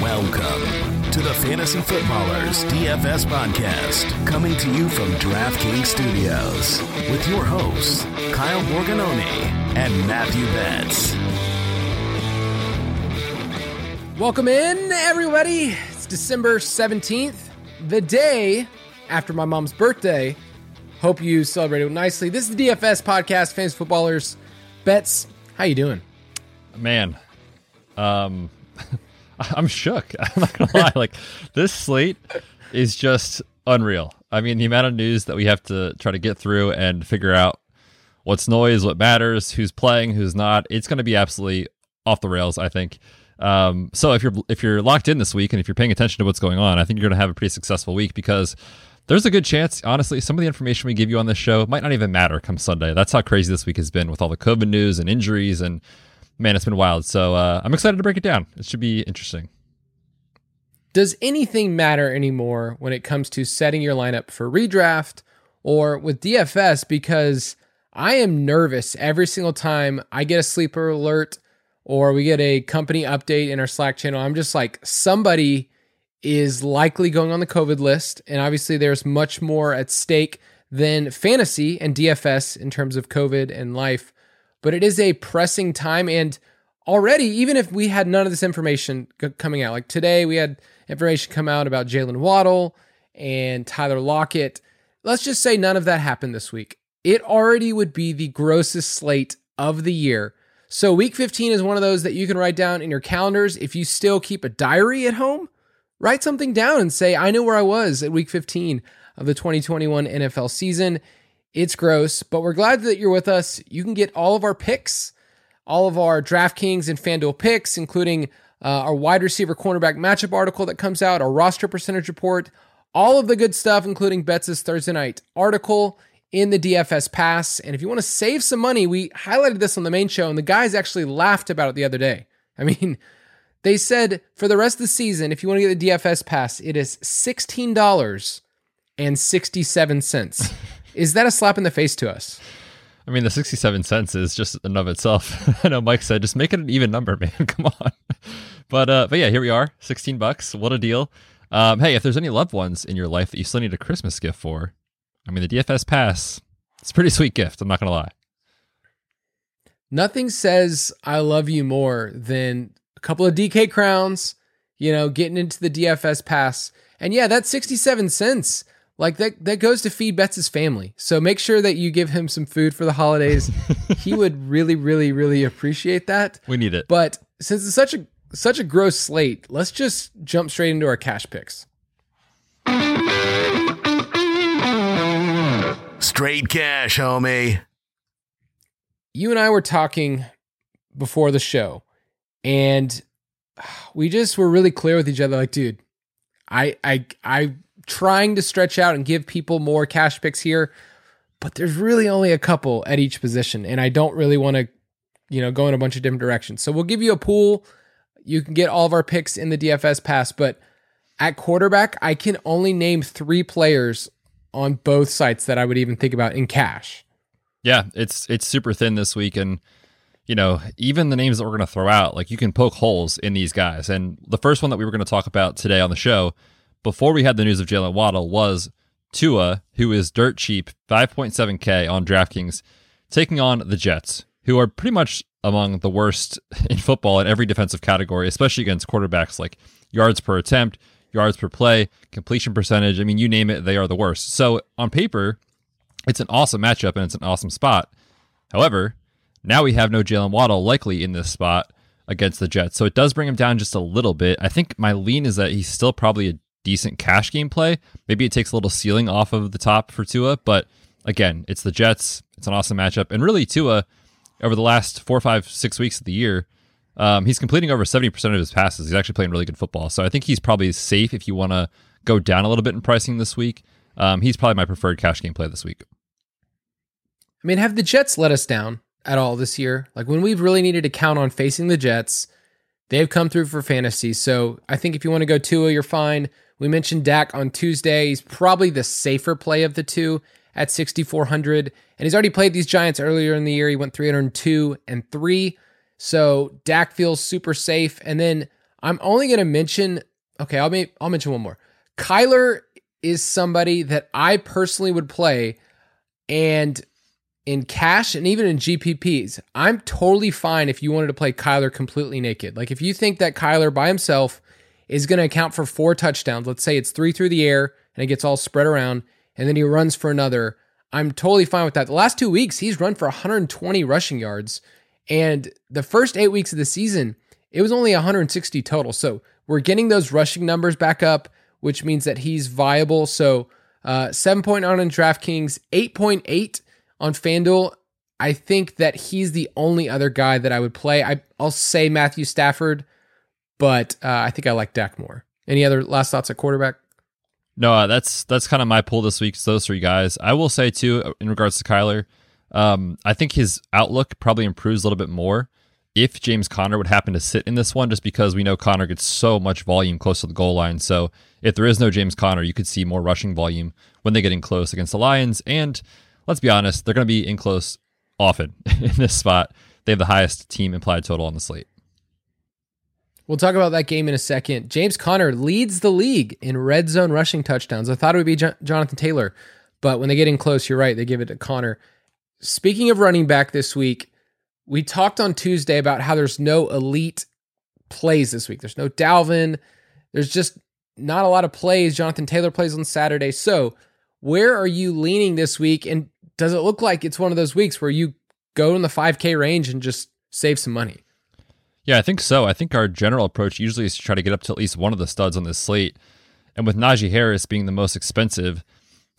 Welcome to the Fantasy Footballers DFS podcast, coming to you from DraftKings Studios with your hosts, Kyle Borgognoni and Matthew Betz. Welcome in, everybody. December 17th, the day after my mom's birthday. Hope you celebrated nicely. This is the DFS podcast, Fantasy Footballers. Betz, how you doing? Man, um, I'm shook. I'm not gonna lie. Like this slate is just unreal. I mean, the amount of news that we have to try to get through and figure out what's noise, what matters, who's playing, who's not. It's going to be absolutely off the rails. I think. Um, so if you're if you're locked in this week and if you're paying attention to what's going on, I think you're going to have a pretty successful week because there's a good chance, honestly, some of the information we give you on this show might not even matter come Sunday. That's how crazy this week has been with all the COVID news and injuries and man, it's been wild. So uh, I'm excited to break it down. It should be interesting. Does anything matter anymore when it comes to setting your lineup for redraft or with DFS? Because I am nervous every single time I get a sleeper alert or we get a company update in our Slack channel. I'm just like, somebody is likely going on the COVID list. And obviously, there's much more at stake than fantasy and DFS in terms of COVID and life. But it is a pressing time. And already, even if we had none of this information coming out, like today, we had information come out about Jaylen Waddle and Tyler Lockett. Let's just say none of that happened this week. It already would be the grossest slate of the year. So, week 15 is one of those that you can write down in your calendars. If you still keep a diary at home, write something down and say, I know where I was at week 15 of the 2021 NFL season. It's gross, but we're glad that you're with us. You can get all of our picks, all of our DraftKings and FanDuel picks, including uh, our wide receiver cornerback matchup article that comes out, our roster percentage report, all of the good stuff, including Betz' Thursday night article in the DFS pass. And if you want to save some money, we highlighted this on the main show, and the guys actually laughed about it the other day. I mean, they said for the rest of the season, if you want to get the DFS pass, it is $16.67. is that a slap in the face to us? I mean, the 67 cents is just in of itself. I know Mike said, just make it an even number, man. Come on. But, uh, but yeah, here we are, 16 bucks. What a deal. Um, hey, if there's any loved ones in your life that you still need a Christmas gift for, I mean, the DFS pass, it's a pretty sweet gift. I'm not going to lie. Nothing says I love you more than a couple of DK crowns, you know, getting into the DFS pass. And yeah, that's 67 cents. Like that that goes to feed Betz' family. So make sure that you give him some food for the holidays. he would really really really appreciate that. We need it. But since it's such a such a gross slate, let's just jump straight into our cash picks. Straight cash, homie. You and I were talking before the show, and we just were really clear with each other. Like, dude, I I I'm trying to stretch out and give people more cash picks here, but there's really only a couple at each position, and I don't really want to, you know, go in a bunch of different directions. So we'll give you a pool. You can get all of our picks in the DFS pass, but at quarterback, I can only name three players on both sites that I would even think about in cash. Yeah, it's it's super thin this week, and you know even the names that we're going to throw out, like you can poke holes in these guys. And the first one that we were going to talk about today on the show, before we had the news of Jaylen Waddle, was Tua, who is dirt cheap, 5.7k on DraftKings, taking on the Jets, who are pretty much among the worst in football in every defensive category, especially against quarterbacks like yards per attempt, yards per play, completion percentage. I mean, you name it, they are the worst. So on paper, it's an awesome matchup and it's an awesome spot. However, now we have no Jaylen Waddle likely in this spot against the Jets. So it does bring him down just a little bit. I think my lean is that he's still probably a decent cash game play. Maybe it takes a little ceiling off of the top for Tua, but again, it's the Jets. It's an awesome matchup. And really, Tua, over the last four, five, six weeks of the year, um, he's completing over 70% of his passes. He's actually playing really good football. So I think he's probably safe if you want to go down a little bit in pricing this week. Um, he's probably my preferred cash game play this week. I mean, have the Jets let us down at all this year? Like when we've really needed to count on facing the Jets, they've come through for fantasy. So I think if you want to go Tua, you're fine. We mentioned Dak on Tuesday. He's probably the safer play of the two at 6,400. And he's already played these Giants earlier in the year. He went 302 and 3. So Dak feels super safe. And then I'm only going to mention, okay, I'll, make, I'll mention one more. Kyler is somebody that I personally would play. And in cash and even in GPPs, I'm totally fine if you wanted to play Kyler completely naked. Like if you think that Kyler by himself is going to account for four touchdowns, let's say it's three through the air and it gets all spread around, and then he runs for another. I'm totally fine with that. The last two weeks, he's run for 120 rushing yards. And the first eight weeks of the season, it was only 160 total. So we're getting those rushing numbers back up, which means that he's viable. So uh, 7.9 on DraftKings, 8.8 on FanDuel, I think that he's the only other guy that I would play. I, will say Matthew Stafford, but uh, I think I like Dak more. Any other last thoughts at quarterback? No, uh, that's that's kind of my pull this week. Those three guys. I will say too, uh, in regards to Kyler, um, I think his outlook probably improves a little bit more if James Conner would happen to sit in this one, just because we know Conner gets so much volume close to the goal line. So if there is no James Conner, you could see more rushing volume when they get in close against the Lions. And let's be honest, they're going to be in close often in this spot. They have the highest team implied total on the slate. We'll talk about that game in a second. James Conner leads the league in red zone rushing touchdowns. I thought it would be Jonathan Taylor, but when they get in close, you're right. They give it to Conner. Speaking of running back this week, we talked on Tuesday about how there's no elite plays this week. There's no Dalvin. There's just not a lot of plays. Jonathan Taylor plays on Saturday. So, where are you leaning this week? And does it look like it's one of those weeks where you go in the 5K range and just save some money? Yeah, I think so. I think our general approach usually is to try to get up to at least one of the studs on this slate. And with Najee Harris being the most expensive,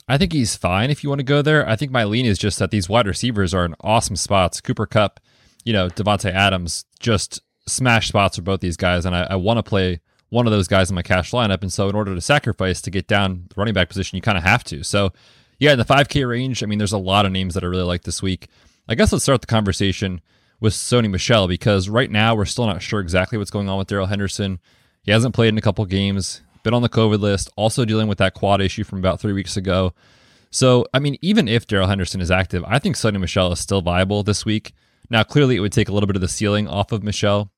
I think he's fine if you want to go there. I think my lean is just that these wide receivers are in awesome spots. Cooper Kupp, you know, Davante Adams, just smash spots for both these guys. And I, I want to play one of those guys in my cash lineup. And so in order to sacrifice to get down the running back position, you kind of have to. So yeah, in the 5K range, I mean, there's a lot of names that I really like this week. I guess let's start the conversation with Sony Michel because right now we're still not sure exactly what's going on with Darrell Henderson. He hasn't played in a couple games, been on the COVID list, also dealing with that quad issue from about three weeks ago. So, I mean, even if Darrell Henderson is active, I think Sony Michel is still viable this week. Now, clearly, it would take a little bit of the ceiling off of Michel.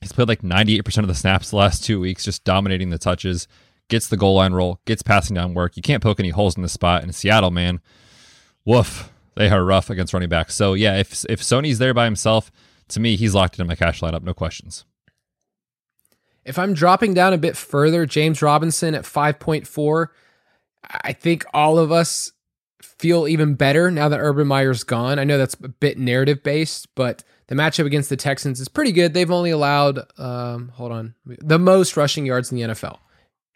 He's played like 98% of the snaps the last two weeks, just dominating the touches, gets the goal line roll, gets passing down work. You can't poke any holes in the spot. In Seattle, man, woof they are rough against running backs. So yeah, if if Sony's there by himself, to me, he's locked in my cash lineup, no questions. If I'm dropping down a bit further, James Robinson at 5.4, I think all of us feel even better now that Urban Meyer's gone. I know that's a bit narrative based, but the matchup against the Texans is pretty good. They've only allowed, um, hold on, the most rushing yards in the NFL,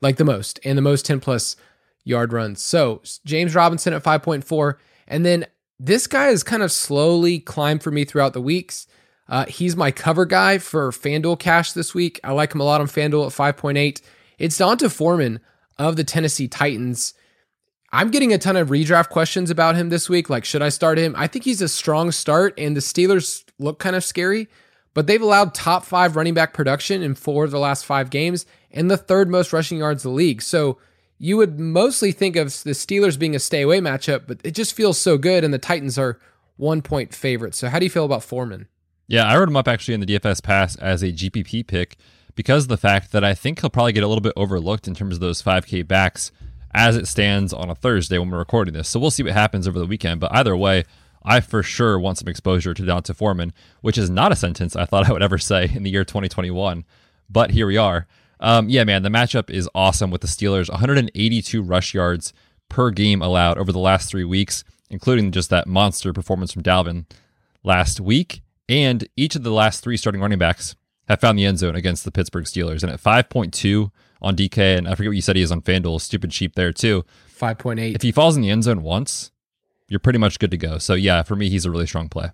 like the most, and the most 10 plus yard runs. So James Robinson at 5.4. And then this guy has kind of slowly climbed for me throughout the weeks. Uh, he's my cover guy for FanDuel Cash this week. I like him a lot on FanDuel at 5.8. It's D'Onta Foreman of the Tennessee Titans. I'm getting a ton of redraft questions about him this week. Like, should I start him? I think he's a strong start, and the Steelers look kind of scary, but they've allowed top five running back production in four of the last five games and the third most rushing yards in the league. So you would mostly think of the Steelers being a stay away matchup, but it just feels so good, and the Titans are one point favorites. So, how do you feel about Foreman? Yeah, I wrote him up actually in the DFS pass as a GPP pick because of the fact that I think he'll probably get a little bit overlooked in terms of those 5K backs as it stands on a Thursday when we're recording this. So, we'll see what happens over the weekend. But either way, I for sure want some exposure to D'Onta Foreman, which is not a sentence I thought I would ever say in the year 2021. But here we are. Um, yeah, man, the matchup is awesome with the Steelers. 182 rush yards per game allowed over the last three weeks, including just that monster performance from Dalvin last week. And each of the last three starting running backs have found the end zone against the Pittsburgh Steelers. And at 5.2 on DK, and I forget what you said he is on FanDuel, stupid cheap there too. 5.8. If he falls in the end zone once, you're pretty much good to go. So yeah, for me, he's a really strong play.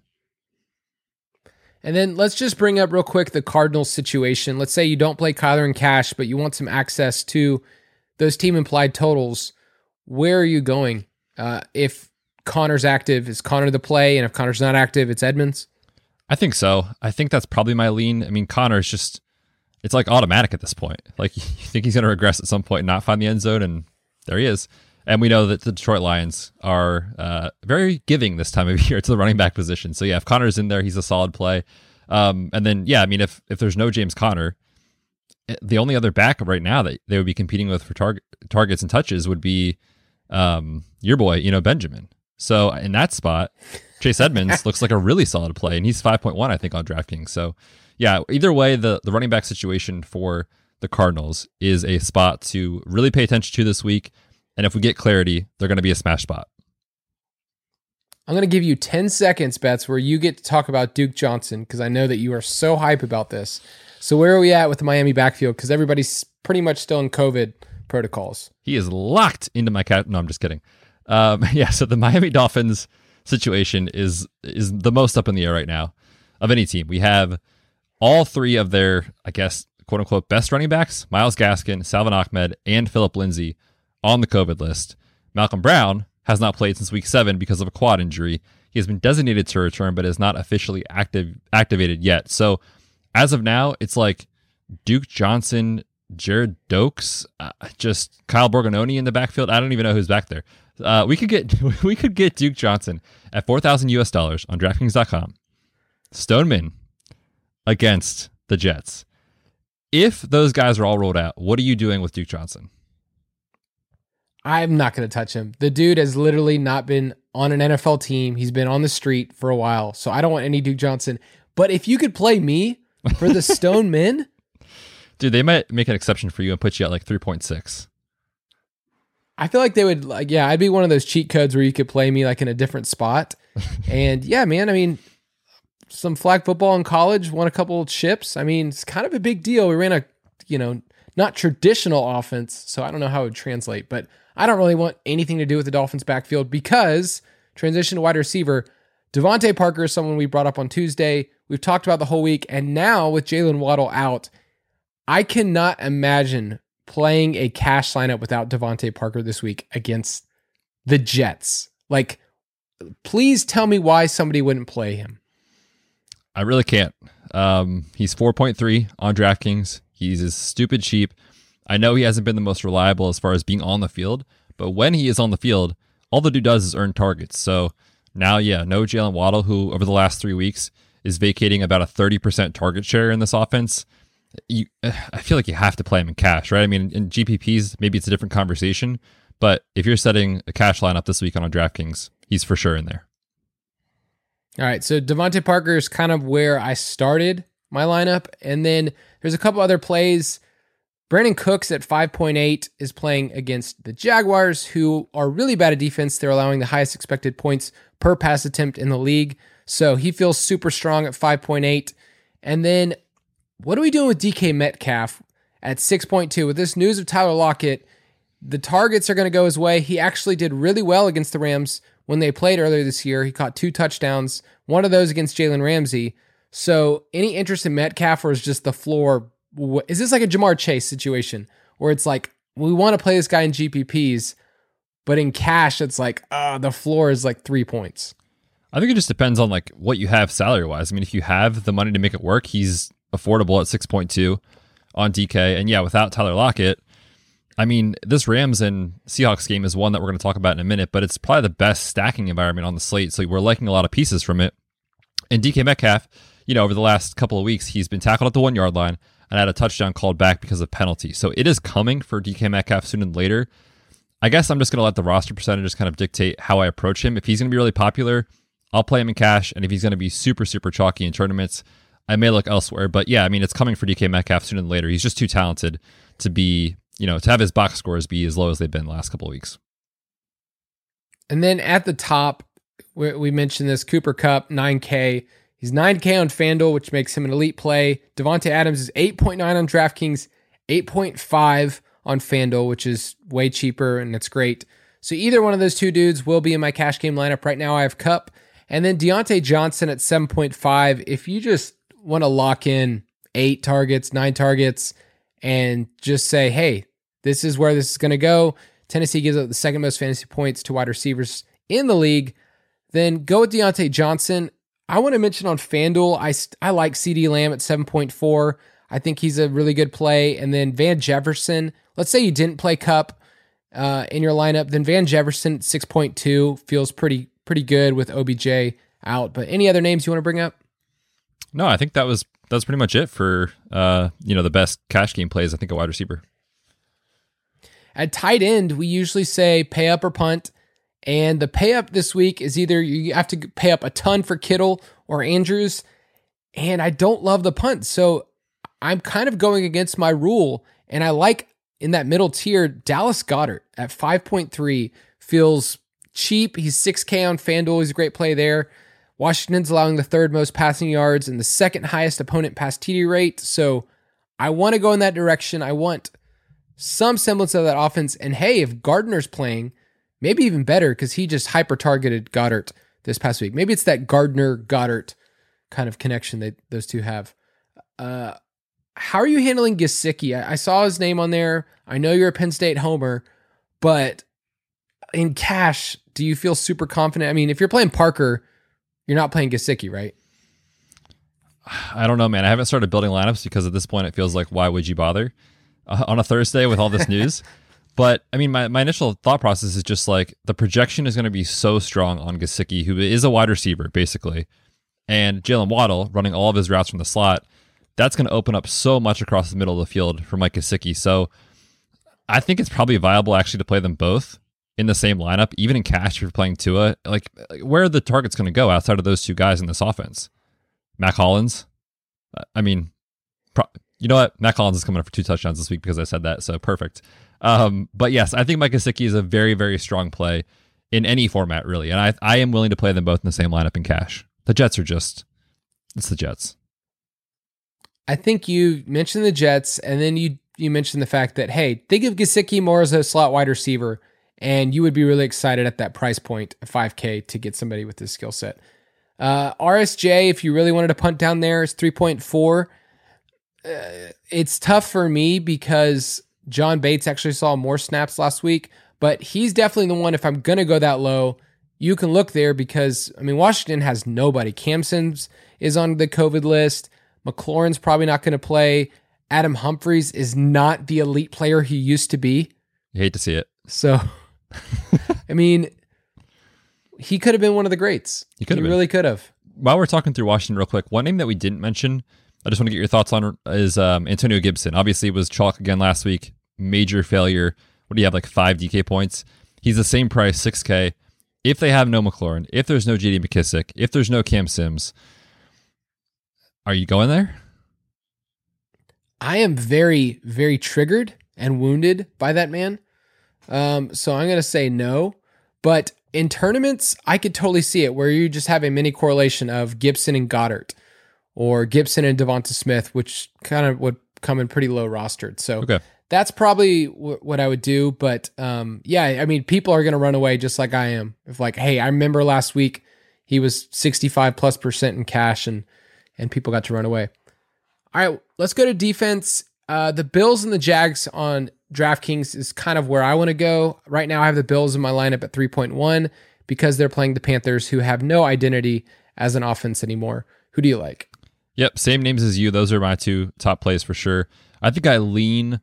And then let's just bring up real quick the Cardinals situation. Let's say you don't play Kyler and Cash, but you want some access to those team implied totals. Where are you going? Uh, if Conner's active, is Conner the play? And if Conner's not active, it's Edmonds? I think so. I think that's probably my lean. I mean, Conner is just, it's like automatic at this point. Like you think he's going to regress at some point and not find the end zone, and there he is. And we know that the Detroit Lions are uh, very giving this time of year to the running back position. So yeah, if Conner's in there, he's a solid play. Um, and then yeah, I mean, if if there's no James Conner, eh, the only other back right now that they would be competing with for target targets and touches would be um, your boy, you know, Benjamin. So in that spot, Chase Edmonds looks like a really solid play, and he's 5.1, I think, on DraftKings. So yeah, either way, the the running back situation for the Cardinals is a spot to really pay attention to this week. And if we get clarity, they're going to be a smash spot. I'm going to give you 10 seconds, Bets, where you get to talk about Duke Johnson because I know that you are so hype about this. So, where are we at with the Miami backfield? Because everybody's pretty much still in COVID protocols. He is locked into my cat. No, I'm just kidding. Um, yeah, so the Miami Dolphins situation is is the most up in the air right now of any team. We have all three of their, I guess, quote unquote, best running backs, Myles Gaskin, Salvon Ahmed, and Philip Lindsay, on the COVID list. Malcolm Brown has not played since week seven because of a quad injury. He has been designated to return, but is not officially active activated yet. So as of now, it's like Duke Johnson, Gerrid Doaks, uh, just Kyle Borgognoni in the backfield. I don't even know who's back there. Uh, we could get we could get Duke Johnson at four thousand US dollars on DraftKings.com. Stoneman against the Jets. If those guys are all rolled out, what are you doing with Duke Johnson? I'm not going to touch him. The dude has literally not been on an NFL team. He's been on the street for a while. So I don't want any Duke Johnson. But if you could play me for the Stone Men, dude, they might make an exception for you and put you at like 3.6. I feel like they would like yeah, I'd be one of those cheat codes where you could play me like in a different spot. and yeah, man, I mean some flag football in college, won a couple of chips. I mean, it's kind of a big deal. We ran a, you know, not traditional offense, so I don't know how it would translate, but I don't really want anything to do with the Dolphins backfield because transition to wide receiver, DeVante Parker is someone we brought up on Tuesday. We've talked about the whole week, and now with Jaylen Waddle out, I cannot imagine playing a cash lineup without DeVante Parker this week against the Jets. Like, please tell me why somebody wouldn't play him. I really can't. Um, he's 4.3 on DraftKings. He's a stupid cheap. I know he hasn't been the most reliable as far as being on the field, but when he is on the field, all the dude does is earn targets. So now, yeah, no Jaylen Waddle, who over the last three weeks is vacating about a 30% target share in this offense. You, uh, I feel like you have to play him in cash, right? I mean, in GPPs, maybe it's a different conversation, but if you're setting a cash lineup this week on a DraftKings, he's for sure in there. All right, so DeVante Parker is kind of where I started my lineup, and then there's a couple other plays Brandin Cooks at 5.8 is playing against the Jaguars, who are really bad at defense. They're allowing the highest expected points per pass attempt in the league. So he feels super strong at 5.8. And then what are we doing with DK Metcalf at 6.2? With this news of Tyler Lockett, the targets are going to go his way. He actually did really well against the Rams when they played earlier this year. He caught two touchdowns, one of those against Jalen Ramsey. So any interest in Metcalf or is just the floor is this like a Ja'Marr Chase situation where it's like we want to play this guy in GPPs, but in cash it's like uh, the floor is like three points. I think it just depends on like what you have salary wise. I mean, if you have the money to make it work, he's affordable at six point two on DK, and yeah, without Tyler Lockett. I mean, this Rams and Seahawks game is one that we're going to talk about in a minute, but it's probably the best stacking environment on the slate. So we're liking a lot of pieces from it. And DK Metcalf, you know, over the last couple of weeks, he's been tackled at the one yard line and had a touchdown called back because of penalty. So it is coming for DK Metcalf sooner than later. I guess I'm just going to let the roster percentages kind of dictate how I approach him. If he's going to be really popular, I'll play him in cash. And if he's going to be super, super chalky in tournaments, I may look elsewhere. But yeah, I mean, it's coming for DK Metcalf sooner than later. He's just too talented to be, you know, to have his box scores be as low as they've been the last couple of weeks. And then at the top, we mentioned this Cooper Kupp, 9K. He's 9K on FanDuel, which makes him an elite play. Davante Adams is 8.9 on DraftKings, 8.5 on FanDuel, which is way cheaper and it's great. So either one of those two dudes will be in my cash game lineup. Right now I have Kupp and then Diontae Johnson at 7.5. If you just want to lock in eight targets, nine targets, and just say, hey, this is where this is going to go. Tennessee gives up the second most fantasy points to wide receivers in the league. Then go with Diontae Johnson. I want to mention on FanDuel, I, I like CeeDee Lamb at 7.4. I think he's a really good play. And then Van Jefferson, let's say you didn't play Kupp uh, in your lineup, then Van Jefferson 6.2 feels pretty pretty good with OBJ out. But any other names you want to bring up? No, I think that was that's pretty much it for uh, you know the best cash game plays. I think a wide receiver. At tight end, we usually say pay up or punt. And the pay up this week is either you have to pay up a ton for Kittle or Andrews. And I don't love the punt. So I'm kind of going against my rule. And I like in that middle tier, Dallas Goedert at 5.3 feels cheap. He's 6K on FanDuel. He's a great play there. Washington's allowing the third most passing yards and the second highest opponent pass TD rate. So I want to go in that direction. I want some semblance of that offense. And hey, if Gardner's playing, maybe even better because he just hyper targeted Goedert this past week. Maybe it's that Gardner Goedert kind of connection that those two have. Uh, how are you handling Gesicki? I, I saw his name on there. I know you're a Penn State homer, but in cash, do you feel super confident? I mean, if you're playing Parker, you're not playing Gesicki, right? I don't know, man. I haven't started building lineups because at this point it feels like why would you bother uh, on a Thursday with all this news? but I mean, my, my initial thought process is just like the projection is going to be so strong on Gesicki, who is a wide receiver basically, and Jaylen Waddle running all of his routes from the slot that's going to open up so much across the middle of the field for Mike Gesicki. So I think it's probably viable actually to play them both in the same lineup, even in cash if you're playing Tua. Like, where are the targets going to go outside of those two guys in this offense? Mack Hollins? I mean, pro- you know what? Mack Hollins is coming up for two touchdowns this week because I said that. So perfect. Um, but yes, I think Mike Gesicki is a very, very strong play in any format, really. And I, I am willing to play them both in the same lineup in cash. The Jets are just, it's the Jets. I think you mentioned the Jets, and then you you mentioned the fact that hey, think of Gesicki more as a slot wide receiver, and you would be really excited at that price point, 5K, to get somebody with this skill set. Uh, RSJ, if you really wanted to punt down there, is 3.4. Uh, it's tough for me because John Bates actually saw more snaps last week, but he's definitely the one. If I'm gonna go that low, you can look there because I mean Washington has nobody. Cam Sims is on the COVID list. McLaurin's probably not going to play. Adam Humphries is not the elite player he used to be. I hate to see it. So, I mean, he could have been one of the greats. He could. He really could have. While we're talking through Washington, real quick, one name that we didn't mention, I just want to get your thoughts on is um, Antonio Gibson. Obviously, was chalk again last week. Major failure. What do you have? Like five DK points. He's the same price, six K. If they have no McLaurin, if there's no JD McKissic, if there's no Cam Sims, are you going there? I am very, very triggered and wounded by that man. Um, so I'm going to say no. But in tournaments, I could totally see it where you just have a mini correlation of Gibson and Goedert or Gibson and DeVonta Smith, which kind of would come in pretty low rostered. So okay. that's probably w- what I would do. But um, yeah, I mean, people are going to run away just like I am. If like, hey, I remember last week he was 65 plus percent in cash and and people got to run away. All right, let's go to defense. Uh, the Bills and the Jags on DraftKings is kind of where I want to go. Right now, I have the Bills in my lineup at 3.1 because they're playing the Panthers, who have no identity as an offense anymore. Who do you like? Yep, same names as you. Those are my two top plays for sure. I think I lean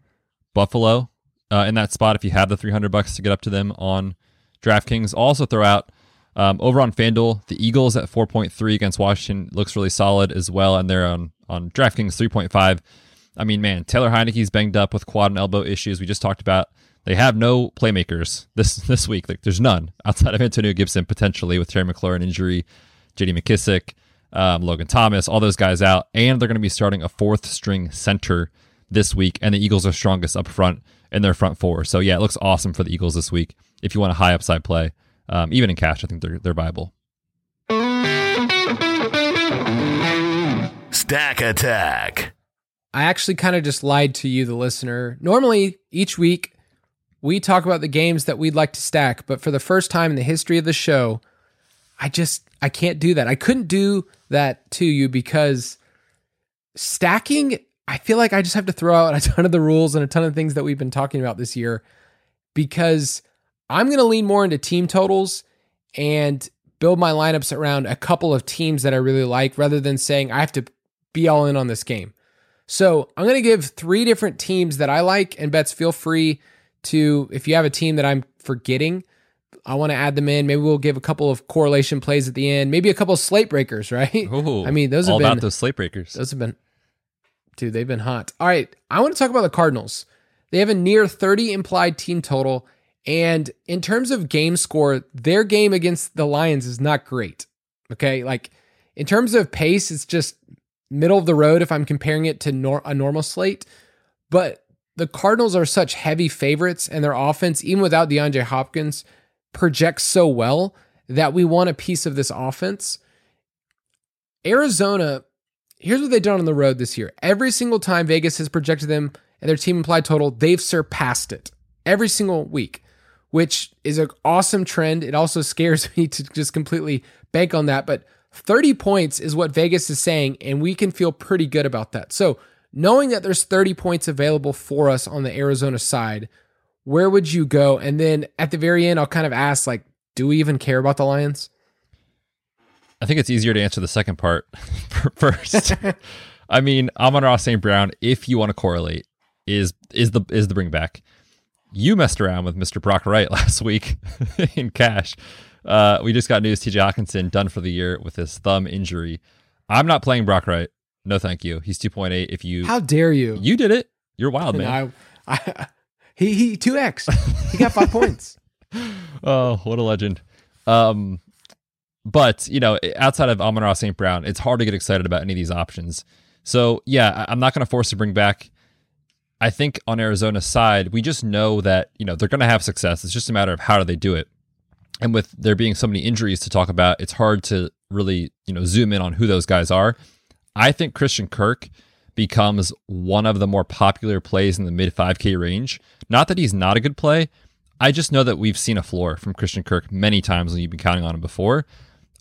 Buffalo uh, in that spot if you have the 300 bucks to get up to them on DraftKings. Also throw out um, over on FanDuel, the Eagles at 4.3 against Washington looks really solid as well, and they're on on DraftKings 3.5. I mean, man, Taylor Heinicke's banged up with quad and elbow issues. We just talked about. They have no playmakers this this week. Like, there's none outside of Antonio Gibson potentially with Terry McLaurin injury, J.D. McKissic, um, Logan Thomas, all those guys out, and they're going to be starting a fourth string center this week. And the Eagles are strongest up front in their front four. So yeah, it looks awesome for the Eagles this week. If you want a high upside play, um, even in cash, I think they're they're viable. Stack attack. I actually kind of just lied to you, the listener. Normally, each week we talk about the games that we'd like to stack, but for the first time in the history of the show, I just I can't do that. I couldn't do that to you because stacking, I feel like I just have to throw out a ton of the rules and a ton of things that we've been talking about this year because I'm going to lean more into team totals and build my lineups around a couple of teams that I really like rather than saying I have to be all in on this game. So I'm going to give three different teams that I like, and Betz feel free to, if you have a team that I'm forgetting, I want to add them in. Maybe we'll give a couple of correlation plays at the end. Maybe a couple of slate breakers, right? Ooh, I mean, those all have been about those slate breakers. those have been, dude, they've been hot. All right, I want to talk about the Cardinals. They have a near 30 implied team total, and in terms of game score, their game against the Lions is not great. Okay, like in terms of pace, it's just middle of the road if I'm comparing it to nor- a normal slate. But the Cardinals are such heavy favorites, and their offense, even without DeAndre Hopkins, projects so well that we want a piece of this offense. Arizona, here's what they've done on the road this year. Every single time Vegas has projected them and their team implied total, they've surpassed it every single week, which is an awesome trend. It also scares me to just completely bank on that. But 30 points is what Vegas is saying, and we can feel pretty good about that. So, knowing that there's 30 points available for us on the Arizona side, where would you go? And then at the very end, I'll kind of ask, like, do we even care about the Lions? I think it's easier to answer the second part first. I mean, Amon-Ra St. Brown, if you want to correlate, is is the is the bring back. You messed around with Mr. Brock Wright last week in cash. Uh, we just got news TJ Hockenson done for the year with his thumb injury. I'm not playing Brock Wright. No, thank you. He's 2.8. If you How dare you? you did it, you're wild, And man. I, I, he he two X. He got five points. Oh, what a legend. Um, but you know, outside of Amon-Ra St. Brown, it's hard to get excited about any of these options. So yeah, I'm not going to force to bring back. I think on Arizona's side, we just know that you know they're going to have success. It's just a matter of how do they do it. And with there being so many injuries to talk about, it's hard to really you know zoom in on who those guys are. I think Christian Kirk becomes one of the more popular plays in the mid 5K range. Not that he's not a good play. I just know that we've seen a floor from Christian Kirk many times when you've been counting on him before.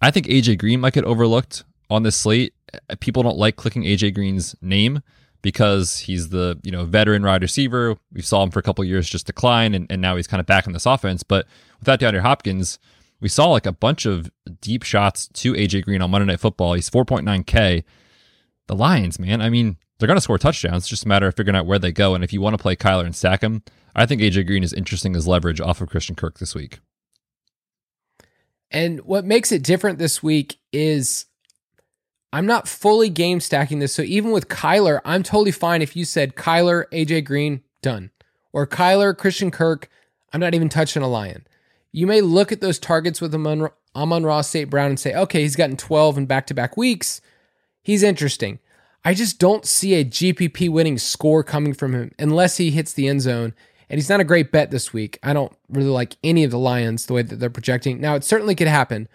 I think AJ Green might get overlooked on this slate. People don't like clicking AJ Green's name because he's the you know veteran wide receiver. We saw him for a couple years just decline, and, and now he's kind of back in this offense. But without DeAndre Hopkins, we saw like a bunch of deep shots to AJ Green on Monday Night Football. He's 4.9K. The Lions, man, I mean, they're going to score touchdowns. It's just a matter of figuring out where they go. And if you want to play Kyler and stack him, I think AJ Green is interesting as leverage off of Christian Kirk this week. And what makes it different this week is I'm not fully game stacking this. So even with Kyler, I'm totally fine if you said Kyler, AJ Green, done. Or Kyler, Christian Kirk, I'm not even touching a lion. You may look at those targets with Amon, Amon-Ra St. Brown and say, okay, he's gotten 12 in back to back weeks. He's interesting. I just don't see a GPP winning score coming from him unless he hits the end zone. And he's not a great bet this week. I don't really like any of the Lions the way that they're projecting. Now, it certainly could happen,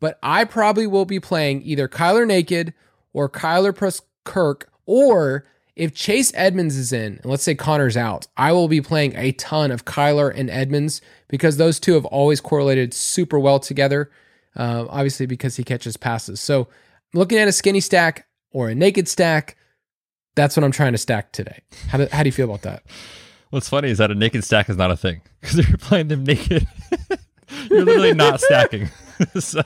but I probably will be playing either Kyler naked or Kyler plus Kirk, or if Chase Edmonds is in, and let's say Conner's out, I will be playing a ton of Kyler and Edmonds because those two have always correlated super well together. Uh, obviously, because he catches passes. So, looking at a skinny stack or a naked stack. That's what I'm trying to stack today. How do, how do you feel about that? What's funny is that a naked stack is not a thing because you're playing them naked, you're literally not stacking. so,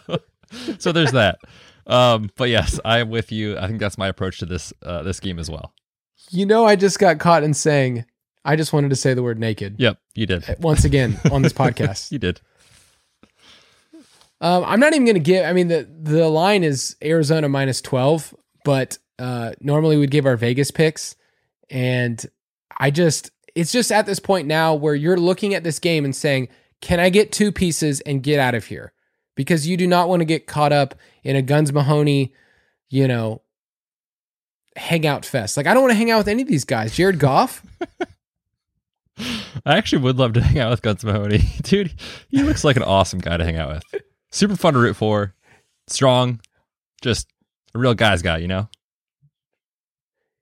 so there's that. Um, but yes, I'm with you. I think that's my approach to this uh, this game as well. You know, I just got caught in saying, I just wanted to say the word naked Yep, you did. once again on this podcast. You did. Um, I'm not even going to give. I mean, the the line is Arizona minus 12, but uh, normally we'd give our Vegas picks, and I just it's just at this point now where you're looking at this game and saying, "Can I get two pieces and get out of here?" Because you do not want to get caught up in a Guns Mahoney, you know, hangout fest. Like I don't want to hang out with any of these guys. Jared Goff. I actually would love to hang out with Guns Mahoney. Dude, he looks like an awesome guy to hang out with. Super fun to root for. Strong. Just a real guy's guy, you know?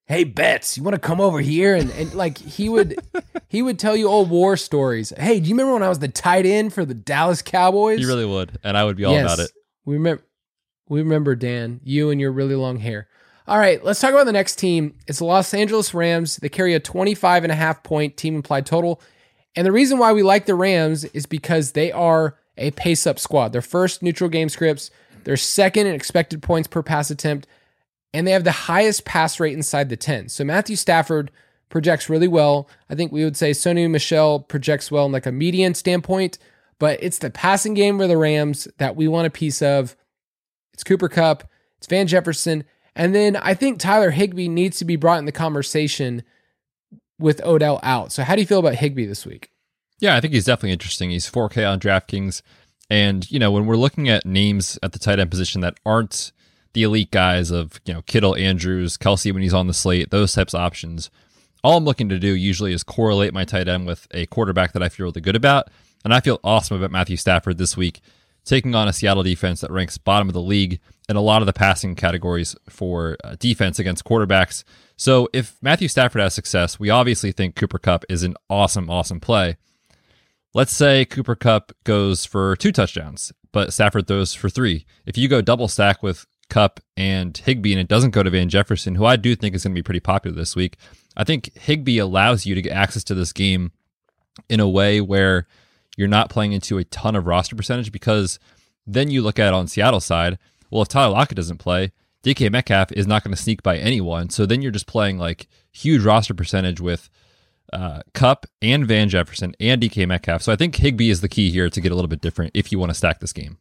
Hey Betz, you want to come over here? And, and like he would he would tell you old war stories. Hey, do you remember when I was the tight end for the Dallas Cowboys? He really would. And I would be all about it. We remember we remember Dan, you and your really long hair. All right, let's talk about the next team. It's the Los Angeles Rams. They carry a 25 and a half point team implied total. And the reason why we like the Rams is because they are a pace up squad. Their first neutral game scripts, their second in expected points per pass attempt, and they have the highest pass rate inside the 10. So Matthew Stafford projects really well. I think we would say Sony Michel projects well in like a median standpoint, but it's the passing game for the Rams that we want a piece of. It's Cooper Kupp, it's Van Jefferson, and then I think Tyler Higbee needs to be brought in the conversation with Odell out. So how do you feel about Higbee this week? Yeah, I think he's definitely interesting. He's 4K on DraftKings. And, you know, when we're looking at names at the tight end position that aren't the elite guys of, you know, Kittle, Andrews, Kelsey when he's on the slate, those types of options, all I'm looking to do usually is correlate my tight end with a quarterback that I feel really good about. And I feel awesome about Matthew Stafford this week, taking on a Seattle defense that ranks bottom of the league in a lot of the passing categories for uh, defense against quarterbacks. So if Matthew Stafford has success, we obviously think Cooper Kupp is an awesome, awesome play. Let's say Cooper Kupp goes for two touchdowns, but Stafford throws for three. If you go double stack with Kupp and Higbee and it doesn't go to Van Jefferson, who I do think is going to be pretty popular this week, I think Higbee allows you to get access to this game in a way where you're not playing into a ton of roster percentage because then you look at on Seattle side. Well, if Tyler Lockett doesn't play, DK Metcalf is not going to sneak by anyone. So then you're just playing like huge roster percentage with uh, Kupp and Van Jefferson and DK Metcalf. So I think Higbee is the key here to get a little bit different if you want to stack this game.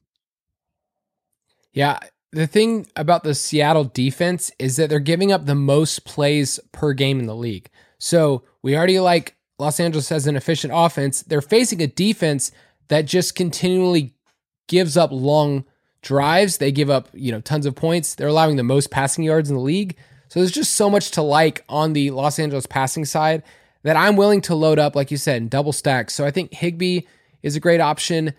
Yeah. The thing about the Seattle defense is that they're giving up the most plays per game in the league. So we already like Los Angeles has an efficient offense. They're facing a defense that just continually gives up long drives. They give up, you know, tons of points. They're allowing the most passing yards in the league. So there's just so much to like on the Los Angeles passing side that I'm willing to load up, like you said, in double stacks. So I think Higbee is a great option.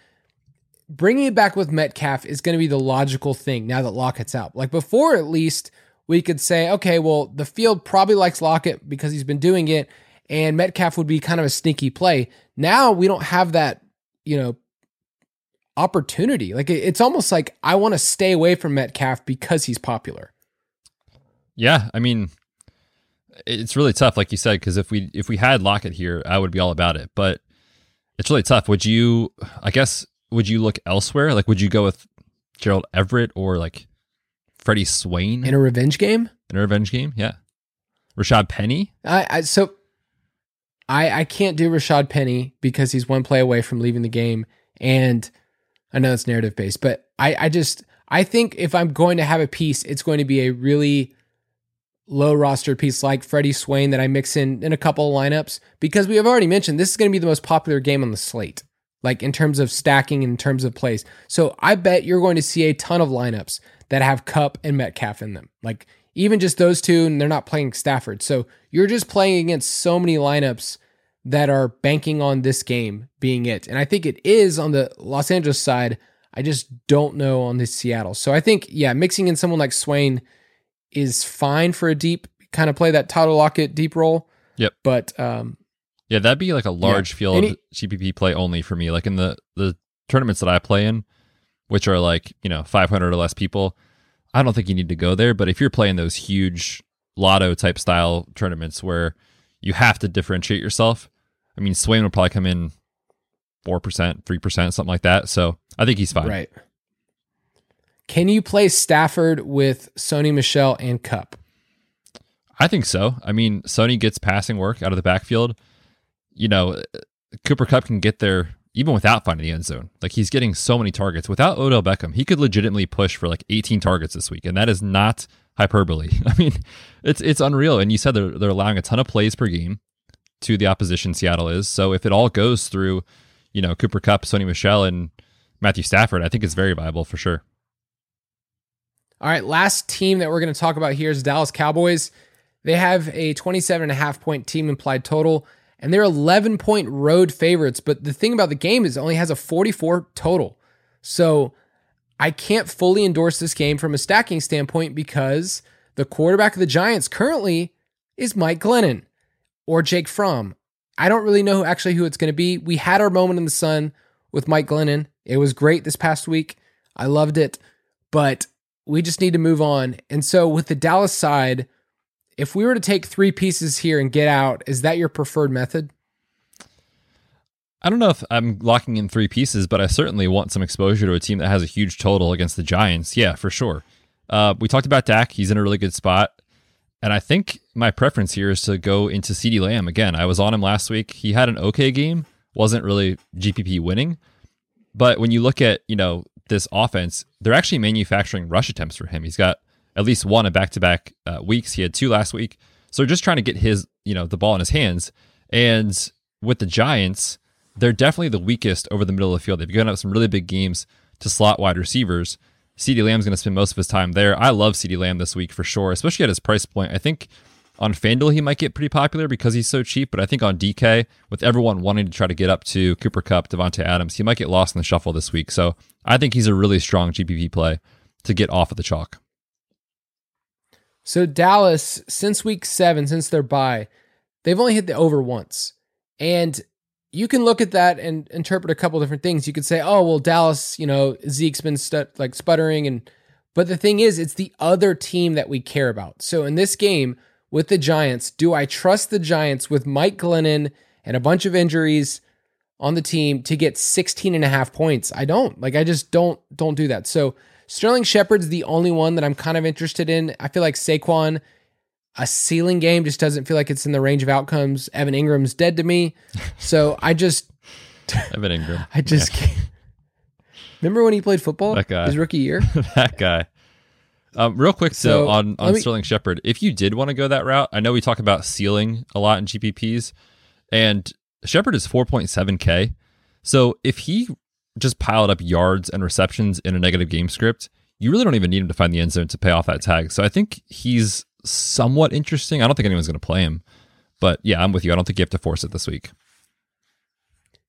Bringing it back with Metcalf is going to be the logical thing now that Lockett's out. Like before, at least, we could say, okay, well, the field probably likes Lockett because he's been doing it, and Metcalf would be kind of a sneaky play. Now we don't have that, you know, opportunity. Like it's almost like I want to stay away from Metcalf because he's popular. Yeah, I mean, it's really tough, like you said, because if we if we had Lockett here, I would be all about it. But it's really tough. Would you? I guess would you look elsewhere? Like, would you go with Gerald Everett or like Freddie Swain in a revenge game? In a revenge game, yeah. Rashaad Penny. I, I so I I can't do Rashaad Penny because he's one play away from leaving the game, and I know it's narrative based, but I I just I think if I'm going to have a piece, it's going to be a really low roster piece like Freddie Swain that I mix in in a couple of lineups because we have already mentioned this is going to be the most popular game on the slate, like in terms of stacking, in terms of plays. So I bet you're going to see a ton of lineups that have Kupp and Metcalf in them. Like even just those two, and they're not playing Stafford. So you're just playing against so many lineups that are banking on this game being it. And I think it is on the Los Angeles side. I just don't know on the Seattle. So I think, yeah, mixing in someone like Swain is fine for a deep kind of play that Tyler Lockett deep role. Yep. But um, yeah, that'd be like a large yeah. field Any, GPP play only for me. Like in the the tournaments that I play in, which are like you know 500 or less people, I don't think you need to go there. But if you're playing those huge lotto type style tournaments where you have to differentiate yourself, I mean Swain would probably come in four percent, three percent, something like that. So I think he's fine. Right. Can you play Stafford with Sony Michel and Kupp? I think so. I mean, Sony gets passing work out of the backfield. You know, Cooper Kupp can get there even without finding the end zone. Like he's getting so many targets. Without Odell Beckham, he could legitimately push for like 18 targets this week, and that is not hyperbole. I mean, it's it's unreal. And you said they're they're allowing a ton of plays per game to the opposition. Seattle is so if it all goes through, you know, Cooper Kupp, Sony Michel, and Matthew Stafford, I think it's very viable for sure. All right, last team that we're going to talk about here is Dallas Cowboys. They have a 27 and a half point team implied total, and they're 11 point road favorites. But the thing about the game is it only has a 44 total. So I can't fully endorse this game from a stacking standpoint because the quarterback of the Giants currently is Mike Glennon or Jake Fromm. I don't really know actually who it's going to be. We had our moment in the sun with Mike Glennon. It was great this past week. I loved it. But we just need to move on. And so with the Dallas side, if we were to take three pieces here and get out, is that your preferred method? I don't know if I'm locking in three pieces, but I certainly want some exposure to a team that has a huge total against the Giants. Yeah, for sure. Uh, we talked about Dak. He's in a really good spot. And I think my preference here is to go into CeeDee Lamb. Again, I was on him last week. He had an okay game, wasn't really GPP winning. But when you look at, you know, this offense, they're actually manufacturing rush attempts for him. He's got at least one in back-to-back uh, weeks. He had two last week. So just trying to get his, you know, the ball in his hands. And with the Giants, they're definitely the weakest over the middle of the field. They've given up some really big games to slot wide receivers. CeeDee Lamb's going to spend most of his time there. I love CeeDee Lamb this week for sure, especially at his price point. I think on FanDuel he might get pretty popular because he's so cheap, but I think on DK, with everyone wanting to try to get up to Cooper Kupp, Davante Adams, he might get lost in the shuffle this week. So I think he's a really strong GPP play to get off of the chalk. So Dallas, since week seven, since their bye, they've only hit the over once. And you can look at that and interpret a couple different things. You could say, "Oh, well, Dallas, you know, Zeke's been like sputtering," and but the thing is, it's the other team that we care about. So in this game with the Giants, do I trust the Giants with Mike Glennon and a bunch of injuries on the team to get 16 and a half points? I don't. Like I just don't don't do that. So Sterling Shepard's the only one that I'm kind of interested in. I feel like Saquon a ceiling game just doesn't feel like it's in the range of outcomes. Evan Ingram's dead to me. So I just Evan Engram. I just yeah. can't. Remember when he played football? That guy. His rookie year? that guy. Um, real quick, so, though, on, on me, Sterling Shepard, if you did want to go that route, I know we talk about ceiling a lot in GPPs, and Shepard is 4.7K. So if he just piled up yards and receptions in a negative game script, you really don't even need him to find the end zone to pay off that tag. So I think he's somewhat interesting. I don't think anyone's going to play him, but yeah, I'm with you. I don't think you have to force it this week.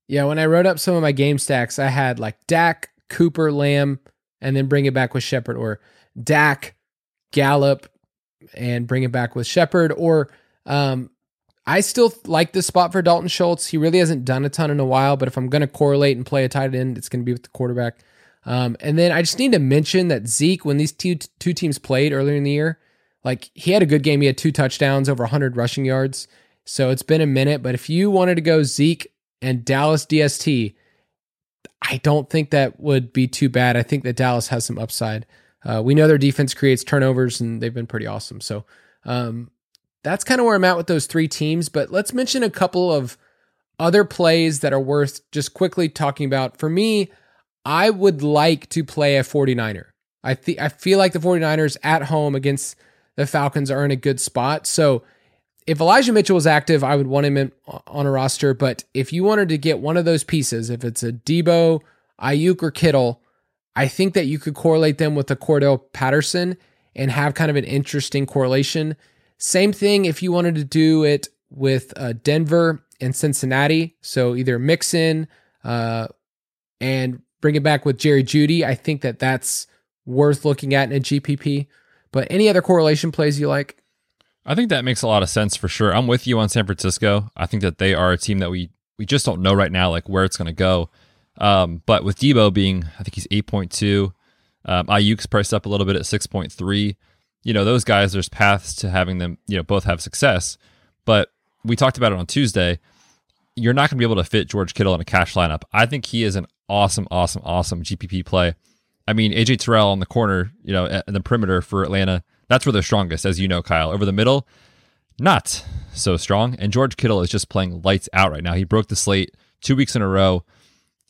Yeah, when I wrote up some of my game stacks, I had like Dak, Cooper, Lamb, and then bring it back with Shepard, or Dak, Gallup, and bring it back with Shepard, or um, I still like this spot for Dalton Schultz. He really hasn't done a ton in a while, but if I'm going to correlate and play a tight end, it's going to be with the quarterback. Um, and then I just need to mention that Zeke, when these two two teams played earlier in the year, like he had a good game. He had two touchdowns, over 100 rushing yards. So it's been a minute. But if you wanted to go Zeke and Dallas DST, I don't think that would be too bad. I think that Dallas has some upside. Uh, we know their defense creates turnovers and they've been pretty awesome. So um, that's kind of where I'm at with those three teams. But let's mention a couple of other plays that are worth just quickly talking about. For me, I would like to play a 49er. I think I feel like the 49ers at home against the Falcons are in a good spot. So if Elijah Mitchell was active, I would want him in, on a roster. But if you wanted to get one of those pieces, if it's a Deebo, Aiyuk, or Kittle, I think that you could correlate them with a Cordarrelle Patterson and have kind of an interesting correlation. Same thing if you wanted to do it with uh, Denver and Cincinnati. So either Mixon uh, and bring it back with Jerry Jeudy. I think that that's worth looking at in a GPP. But any other correlation plays you like? I think that makes a lot of sense for sure. I'm with you on San Francisco. I think that they are a team that we we just don't know right now like where it's going to go. Um, but with Deebo being, I think he's 8.2, um, Aiyuk's priced up a little bit at 6.3. You know, those guys, there's paths to having them, you know, both have success. But we talked about it on Tuesday. You're not going to be able to fit George Kittle in a cash lineup. I think he is an awesome, awesome, awesome GPP play. I mean, AJ Terrell on the corner, you know, in the perimeter for Atlanta, that's where they're strongest, as you know, Kyle. Over the middle, not so strong. And George Kittle is just playing lights out right now. He broke the slate two weeks in a row.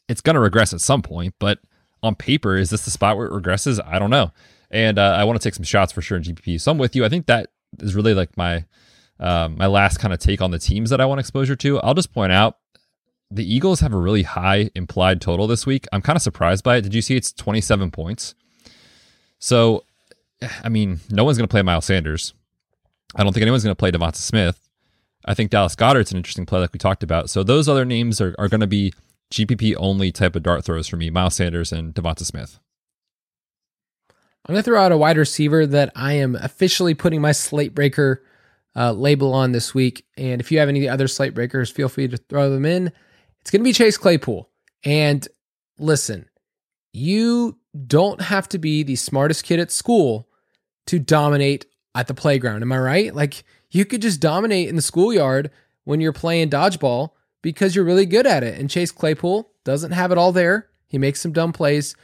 It's going to regress at some point, but on paper, is this the spot where it regresses? I don't know. And uh, I want to take some shots for sure in GPP. So I'm with you. I think that is really like my um, my last kind of take on the teams that I want exposure to. I'll just point out the Eagles have a really high implied total this week. I'm kind of surprised by it. Did you see it's 27 points? So, I mean, no one's going to play Miles Sanders. I don't think anyone's going to play DeVonta Smith. I think Dallas Goedert's an interesting play, like we talked about. So those other names are, are going to be GPP only type of dart throws for me: Miles Sanders and DeVonta Smith. I'm going to throw out a wide receiver that I am officially putting my slate breaker uh, label on this week. And if you have any other slate breakers, feel free to throw them in. It's going to be Chase Claypool. And listen, you don't have to be the smartest kid at school to dominate at the playground. Am I right? Like you could just dominate in the schoolyard when you're playing dodgeball because you're really good at it. And Chase Claypool doesn't have it all there. He makes some dumb plays,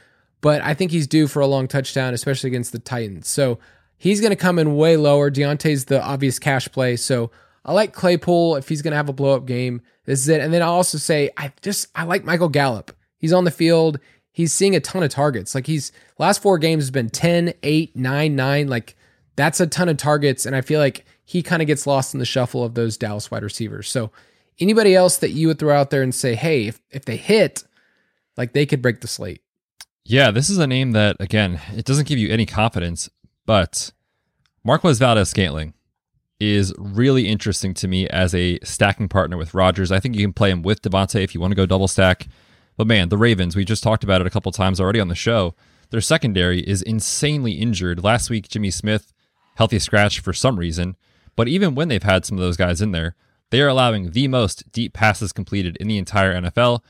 but I think he's due for a long touchdown, especially against the Titans. So he's going to come in way lower. Diontae's the obvious cash play. So I like Claypool if he's going to have a blow up game. This is it. And then I'll also say I just I like Michael Gallup. He's on the field. He's seeing a ton of targets. Like he's last four games has been 10, 8, 9, 9. Like that's a ton of targets. And I feel like he kind of gets lost in the shuffle of those Dallas wide receivers. So anybody else that you would throw out there and say, hey, if, if they hit, like they could break the slate. Yeah, this is a name that, again, it doesn't give you any confidence, but Marquez Valdes Scantling is really interesting to me as a stacking partner with Rodgers. I think you can play him with Davante if you want to go double stack. But man, the Ravens, we just talked about it a couple times already on the show. Their secondary is insanely injured. Last week, Jimmy Smith, healthy scratch for some reason. But even when they've had some of those guys in there, they are allowing the most deep passes completed in the entire NFL.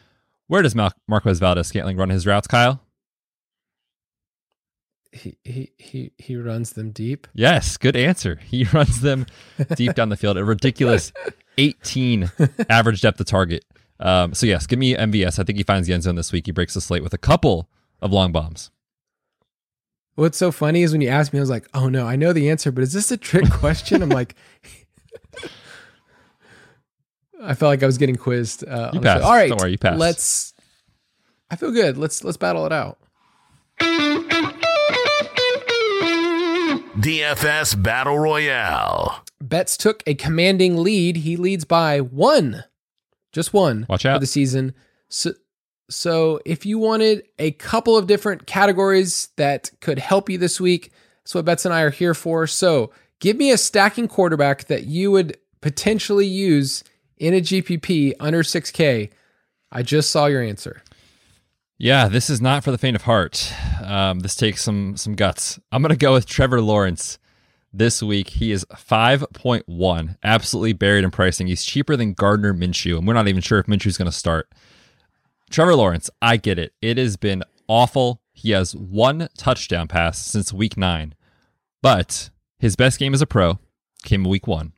Where does Mar- Marquez Valdes Scantling run his routes, Kyle? He, he he he runs them deep. Yes, good answer. He runs them deep down the field. A ridiculous 18 average depth of target. Um, so yes, give me MVS. I think he finds the end zone this week. He breaks the slate with a couple of long bombs. What's so funny is when you asked me, I was like, "Oh no, I know the answer, but is this a trick question?" I'm like, I felt like I was getting quizzed. Uh, you passed. All right, don't worry, you passed. Let's. I feel good. Let's let's battle it out. DFS Battle Royale. Betz took a commanding lead. He leads by one, just one. Watch out for the season. So, so if you wanted a couple of different categories that could help you this week, that's what Betz and I are here for. So give me a stacking quarterback that you would potentially use in a GPP under 6K. I just saw your answer. Yeah, this is not for the faint of heart. Um, this takes some some guts. I'm gonna go with Trevor Lawrence this week. He is 5.1, absolutely buried in pricing. He's cheaper than Gardner Minshew, and we're not even sure if Minshew's gonna start. Trevor Lawrence, I get it. It has been awful. He has one touchdown pass since week nine, but his best game as a pro came week one.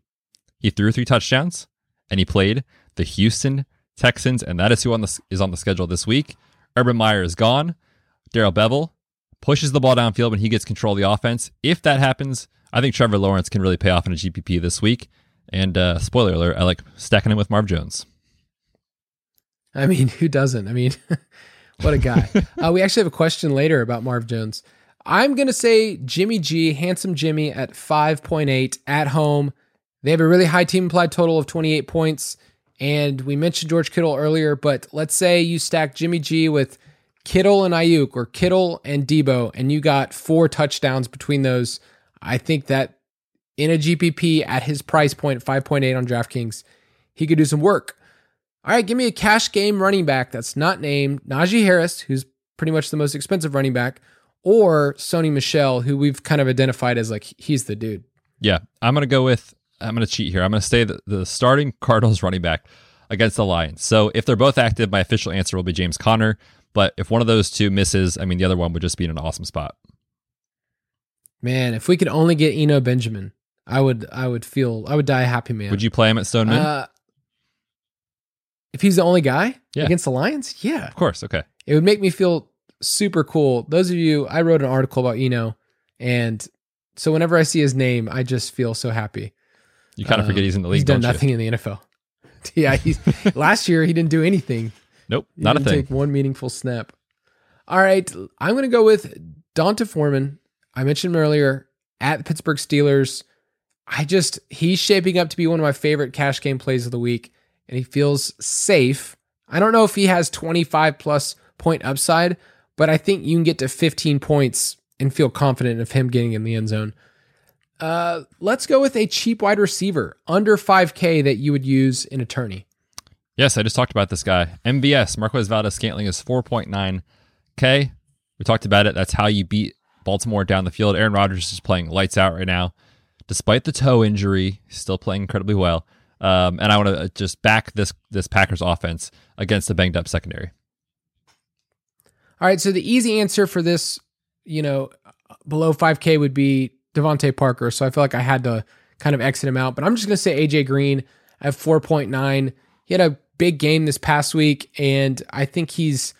He threw three touchdowns, and he played the Houston Texans, and that is who on the, is on the schedule this week. Urban Meyer is gone. Darrell Bevell pushes the ball downfield when he gets control of the offense. If that happens, I think Trevor Lawrence can really pay off in a GPP this week. And uh, spoiler alert, I like stacking him with Marv Jones. I mean, who doesn't? I mean, what a guy. uh, we actually have a question later about Marv Jones. I'm going to say Jimmy G, handsome Jimmy at 5.8 at home. They have a really high team implied total of 28 points. And we mentioned George Kittle earlier, but let's say you stack Jimmy G with Kittle and Aiyuk or Kittle and Deebo, and you got four touchdowns between those. I think that in a GPP at his price point, 5.8 on DraftKings, he could do some work. All right, give me a cash game running back that's not named Najee Harris, who's pretty much the most expensive running back, or Sony Michel, who we've kind of identified as like he's the dude. Yeah, I'm going to go with I'm going to cheat here. I'm going to say that the starting Cardinals running back against the Lions. So if they're both active, my official answer will be James Conner. But if one of those two misses, I mean, the other one would just be in an awesome spot. Man, if we could only get Eno Benjamin, I would, I would feel, I would die a happy man. Would you play him at Stoneman? Uh, if he's the only guy yeah. against the Lions, yeah, of course. Okay, it would make me feel super cool. Those of you, I wrote an article about Eno, and so whenever I see his name, I just feel so happy. You kind of forget he's in the um, league. He's done nothing you? in the NFL. yeah, he's last year he didn't do anything. Nope, he not a thing. Take one meaningful snap. All right, I'm going to go with D'Onta Foreman. I mentioned him earlier at the Pittsburgh Steelers. I just he's shaping up to be one of my favorite cash game plays of the week, and he feels safe. I don't know if he has 25 plus point upside, but I think you can get to 15 points and feel confident of him getting in the end zone. Uh, let's go with a cheap wide receiver under 5K that you would use in attorney. Yes, I just talked about this guy. MVS, Marquez Valdes Scantling is 4.9K. We talked about it. That's how you beat Baltimore down the field. Aaron Rodgers is playing lights out right now. Despite the toe injury, still playing incredibly well. Um, and I want to just back this this Packers offense against the banged up secondary. All right, so the easy answer for this, you know, below 5K would be DeVante Parker, so I feel like I had to kind of exit him out. But I'm just going to say AJ Green at 4.9. He had a big game this past week, and I think he's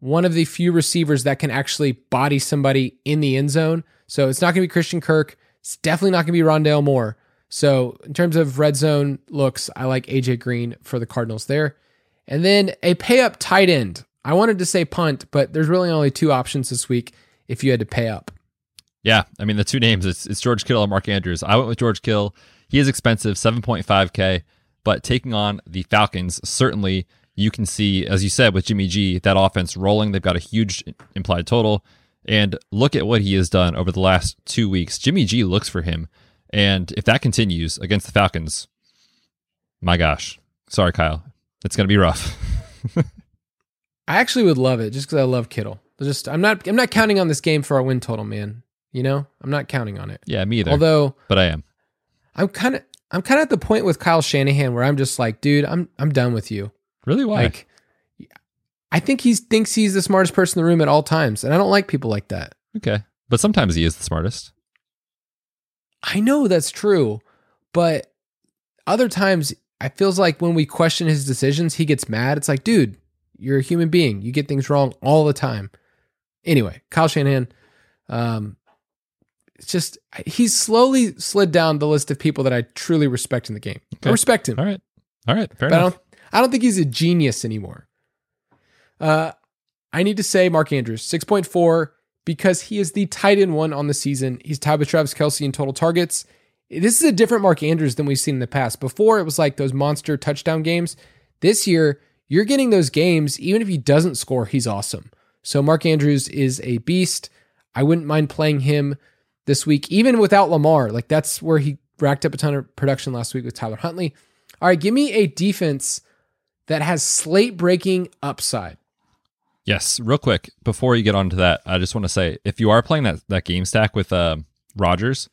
one of the few receivers that can actually body somebody in the end zone. So it's not going to be Christian Kirk. It's definitely not going to be Rondale Moore. So in terms of red zone looks, I like AJ Green for the Cardinals there. And then a pay up tight end. I wanted to say punt, but there's really only two options this week if you had to pay up. Yeah, I mean the two names it's, it's George Kittle and Mark Andrews. I went with George Kittle. He is expensive, 7.5k, but taking on the Falcons, certainly you can see as you said with Jimmy G, that offense rolling. They've got a huge implied total and look at what he has done over the last 2 weeks. Jimmy G looks for him. And if that continues against the Falcons, my gosh. Sorry Kyle. It's going to be rough. I actually would love it just cuz I love Kittle. Just I'm not I'm not counting on this game for our win total, man. You know, I'm not counting on it. Yeah, me either. Although, but I am. I'm kind of I'm kind of at the point with Kyle Shanahan where I'm just like, dude, I'm I'm done with you. Really? Why? Like, I think he thinks he's the smartest person in the room at all times, and I don't like people like that. Okay, but sometimes he is the smartest. I know that's true, but other times I feels like when we question his decisions, he gets mad. It's like, dude, you're a human being. You get things wrong all the time. Anyway, Kyle Shanahan, um, just he's slowly slid down the list of people that I truly respect in the game. Okay. I respect him. All right, all right, fair but enough. I don't, I don't think he's a genius anymore. Uh, I need to say Mark Andrews six point four because he is the tight end one on the season. He's tied with Travis Kelce in total targets. This is a different Mark Andrews than we've seen in the past. Before it was like those monster touchdown games. This year you're getting those games. Even if he doesn't score, he's awesome. So Mark Andrews is a beast. I wouldn't mind playing him this week, even without Lamar. Like that's where he racked up a ton of production last week with Tyler Huntley. All right, give me a defense that has slate breaking upside. Yes, real quick before you get on to that, I just want to say if you are playing that that game stack with uh, Rodgers,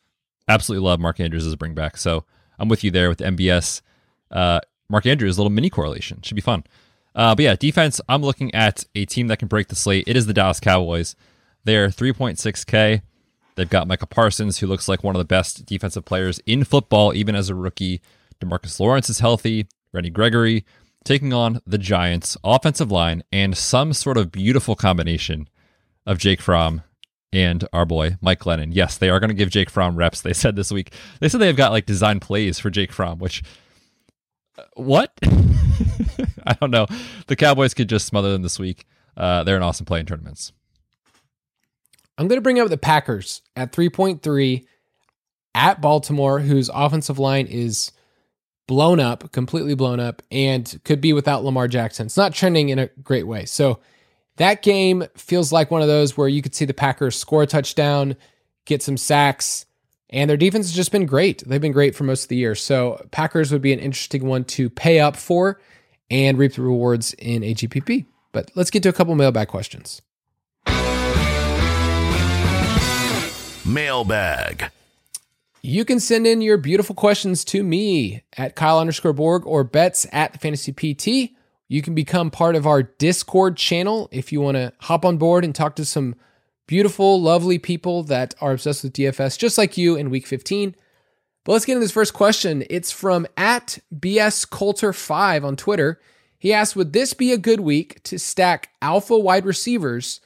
absolutely love Mark Andrews as a bring back. So I'm with you there with MVS. Uh, Mark Andrews, little mini correlation should be fun. Uh, but yeah, defense. I'm looking at a team that can break the slate. It is the Dallas Cowboys. They're 3.6k. They've got Micah Parsons, who looks like one of the best defensive players in football, even as a rookie. DeMarcus Lawrence is healthy. Randy Gregory taking on the Giants offensive line and some sort of beautiful combination of Jake Fromm and our boy Mike Glennon. Yes, they are going to give Jake Fromm reps. They said this week. They said they've got like design plays for Jake Fromm, which uh, what? I don't know. The Cowboys could just smother them this week. Uh, they're an awesome play in tournaments. I'm going to bring up the Packers at 3.3 at Baltimore, whose offensive line is blown up, completely blown up, and could be without Lamar Jackson. It's not trending in a great way. So that game feels like one of those where you could see the Packers score a touchdown, get some sacks, and their defense has just been great. They've been great for most of the year. So Packers would be an interesting one to pay up for and reap the rewards in a GPP. But let's get to a couple mailbag questions. Mailbag. You can send in your beautiful questions to me at Kyle underscore Borg or Betz at Fantasy PT. You can become part of our Discord channel if you want to hop on board and talk to some beautiful, lovely people that are obsessed with DFS, just like you in week 15. But let's get into this first question. It's from at BS Coulter5 on Twitter. He asked, Would this be a good week to stack alpha wide receivers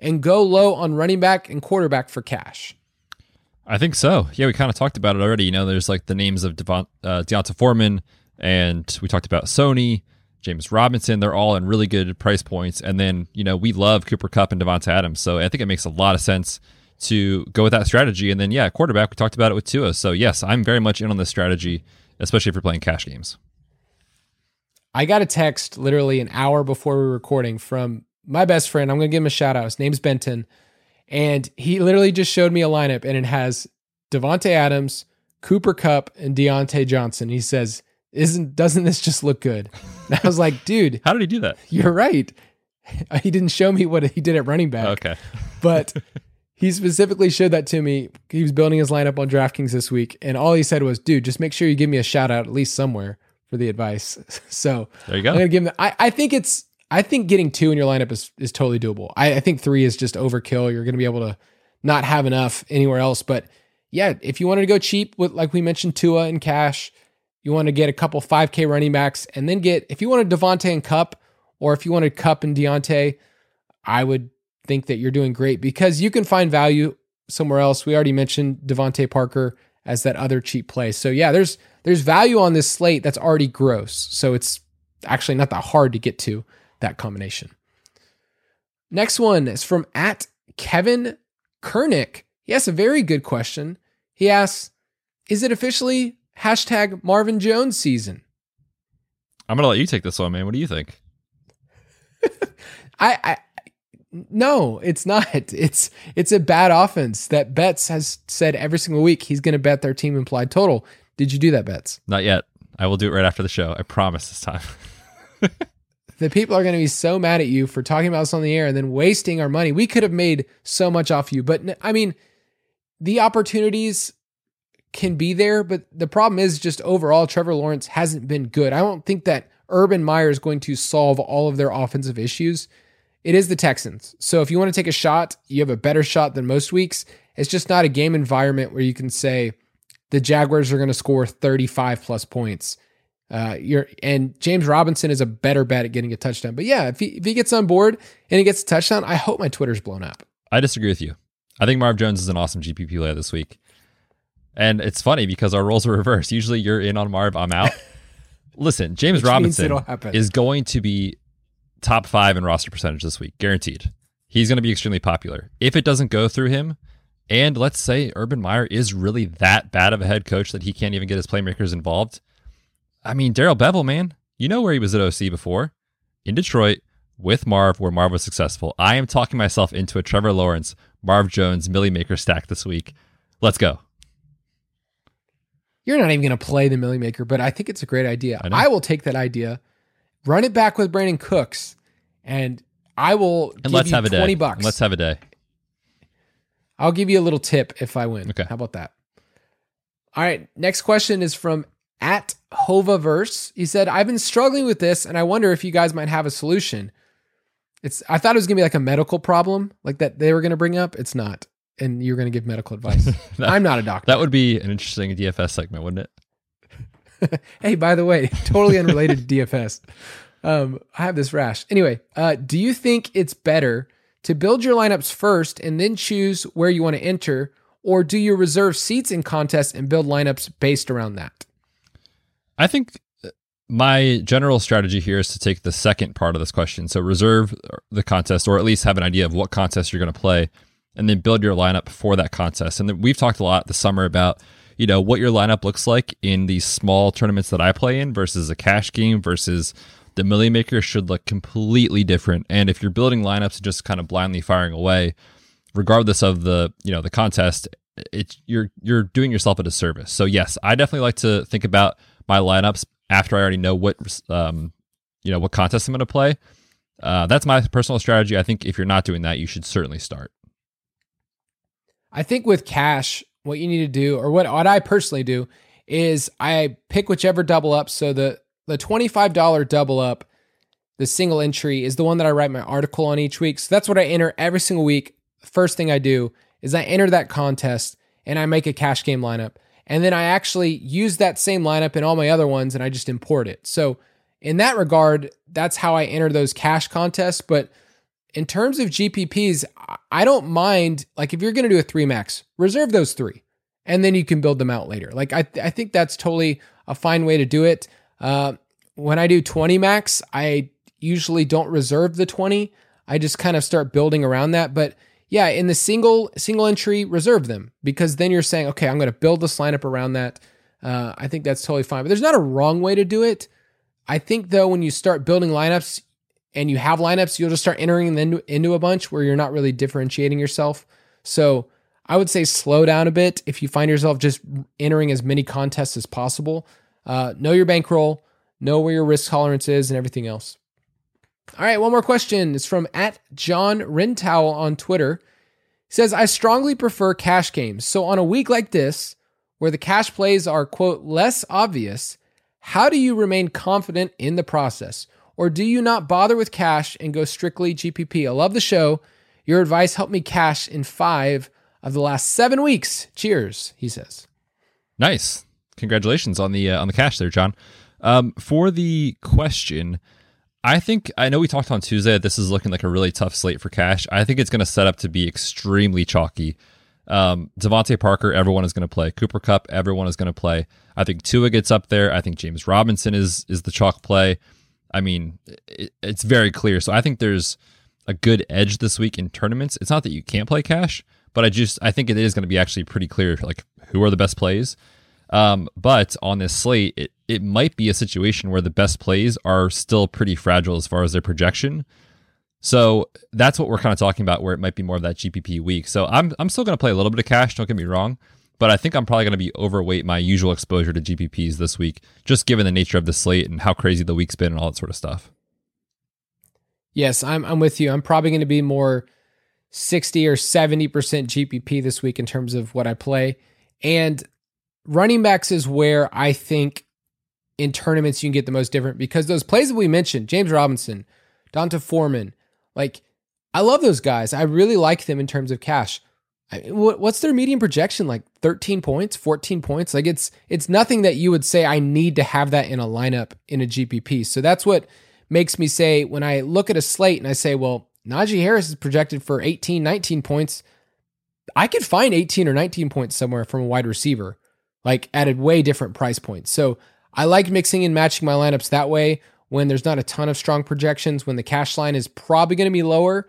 and go low on running back and quarterback for cash? I think so. Yeah, we kind of talked about it already. You know, there's like the names of Devon, uh, D'Onta Foreman, and we talked about Sony, James Robinson. They're all in really good price points. And then, you know, we love Cooper Kupp and Davante Adams. So I think it makes a lot of sense to go with that strategy. And then, yeah, quarterback, we talked about it with Tua. So, yes, I'm very much in on this strategy, especially if you're playing cash games. I got a text literally an hour before we were recording from my best friend. I'm going to give him a shout out. His name's Benton. And he literally just showed me a lineup and it has Davante Adams, Cooper Kupp, and Diontae Johnson. He says, Isn't doesn't this just look good? And I was like, dude, how did he do that? You're right. He didn't show me what he did at running back. Okay. but he specifically showed that to me. He was building his lineup on DraftKings this week, and all he said was, dude, just make sure you give me a shout out at least somewhere for the advice. So there you go. I'm gonna give him I, I think it's I think getting two in your lineup is is totally doable. I, I think three is just overkill. You're going to be able to not have enough anywhere else. But yeah, if you wanted to go cheap with like we mentioned Tua and Cash, you want to get a couple 5K running backs, and then get if you wanted Davante and Kupp, or if you wanted Kupp and Diontae, I would think that you're doing great because you can find value somewhere else. We already mentioned DeVante Parker as that other cheap play. So yeah, there's there's value on this slate that's already gross. So it's actually not that hard to get to that combination. Next one is from at Kevin Kernick. He asks a very good question. He asks, is it officially hashtag Marvin Jones season? I'm gonna let you take this one, man. What do you think? I, I no, it's not. It's it's a bad offense that Betz has said every single week he's going to bet their team implied total. Did you do that, Betz? Not yet. I will do it right after the show. I promise this time. the people are going to be so mad at you for talking about this on the air and then wasting our money. We could have made so much off you, but I mean, the opportunities can be there, but the problem is just overall, Trevor Lawrence hasn't been good. I don't think that Urban Meyer is going to solve all of their offensive issues. It is the Texans. So if you want to take a shot, you have a better shot than most weeks. It's just not a game environment where you can say the Jaguars are going to score 35 plus points. Uh, you're and James Robinson is a better bet at getting a touchdown. But yeah, if he if he gets on board and he gets a touchdown, I hope my Twitter's blown up. I disagree with you. I think Marv Jones is an awesome GPP player this week. And it's funny because our roles are reversed. Usually you're in on Marv, I'm out. Listen, James Robinson is going to be top five in roster percentage this week, guaranteed. He's going to be extremely popular. If it doesn't go through him, and let's say Urban Meyer is really that bad of a head coach that he can't even get his playmakers involved. I mean, Darrell Bevell, man, you know where he was at OC before in Detroit with Marv, where Marv was successful. I am talking myself into a Trevor Lawrence, Marv Jones, Milly Maker stack this week. Let's go. You're not even going to play the Milly Maker, but I think it's a great idea. I, I will take that idea, run it back with Brandin Cooks, and I will and let's have a 20 day. bucks. And let's have a day. I'll give you a little tip if I win. Okay. How about that? All right. Next question is from at Hovaverse. He said, I've been struggling with this and I wonder if you guys might have a solution. It's I thought it was gonna be like a medical problem, like that they were gonna bring up. It's not. And you're gonna give medical advice. that, I'm not a doctor. That would be an interesting DFS segment, wouldn't it? hey, by the way, totally unrelated to DFS. Um, I have this rash. Anyway, uh, do you think it's better to build your lineups first and then choose where you want to enter, or do you reserve seats in contests and build lineups based around that? I think uh, my general strategy here is to take the second part of this question. So reserve the contest, or at least have an idea of what contest you're going to play, and then build your lineup for that contest. And then we've talked a lot this summer about you know what your lineup looks like in these small tournaments that I play in versus a cash game versus the Milly Maker should look completely different. And if you're building lineups and just kind of blindly firing away, regardless of the you know the contest, it's you're you're doing yourself a disservice. So yes, I definitely like to think about my lineups after I already know what um you know what contest I'm going to play. Uh, that's my personal strategy. I think if you're not doing that, you should certainly start. I think with cash, what you need to do, or what what I personally do, is I pick whichever double up. So the the $25 double up, the single entry, is the one that I write my article on each week. So that's what I enter every single week. First thing I do is I enter that contest and I make a cash game lineup. And then I actually use that same lineup in all my other ones and I just import it. So in that regard, that's how I enter those cash contests. But in terms of GPPs, I don't mind, like if you're going to do a three max, reserve those three and then you can build them out later. Like I, I think that's totally a fine way to do it. Uh, when I do 20 max, I usually don't reserve the 20. I just kind of start building around that. But yeah, in the single single entry, reserve them because then you're saying, okay, I'm going to build this lineup around that. Uh, I think that's totally fine. But there's not a wrong way to do it. I think though, when you start building lineups and you have lineups, you'll just start entering them into a bunch where you're not really differentiating yourself. So I would say slow down a bit if you find yourself just entering as many contests as possible. Uh, know your bankroll, know where your risk tolerance is, and everything else. All right, one more question. It's from at John Rentowel on Twitter. He says, I strongly prefer cash games. So on a week like this, where the cash plays are, quote, less obvious, how do you remain confident in the process? Or do you not bother with cash and go strictly GPP? I love the show. Your advice helped me cash in five of the last seven weeks. Cheers, he says. Nice congratulations on the uh, on the cash there, John. Um, for the question, I think I know we talked on Tuesday this is looking like a really tough slate for cash. I think it's going to set up to be extremely chalky. Um, DeVante Parker, everyone is going to play. Cooper Kupp, everyone is going to play. I think Tua gets up there. I think James Robinson is is the chalk play. I mean, it, it's very clear. So I think there's a good edge this week in tournaments. It's not that you can't play cash, but I just I think it is going to be actually pretty clear like who are the best plays. Um, but on this slate, it, it might be a situation where the best plays are still pretty fragile as far as their projection. So that's what we're kind of talking about, where it might be more of that GPP week. So I'm I'm still going to play a little bit of cash. Don't get me wrong, but I think I'm probably going to be overweight my usual exposure to GPPs this week, just given the nature of the slate and how crazy the week's been and all that sort of stuff. Yes, I'm I'm with you. I'm probably going to be more 60 or 70% GPP this week in terms of what I play. And running backs is where I think in tournaments you can get the most different because those plays that we mentioned, James Robinson, D'Onta Foreman, like I love those guys. I really like them in terms of cash. I, what's their median projection like 13 points 14 points like it's it's nothing that you would say i need to have that in a lineup in a gpp so that's what makes me say when i look at a slate and i say well najee harris is projected for 18 19 points i could find 18 or 19 points somewhere from a wide receiver like at a way different price point so i like mixing and matching my lineups that way when there's not a ton of strong projections when the cash line is probably going to be lower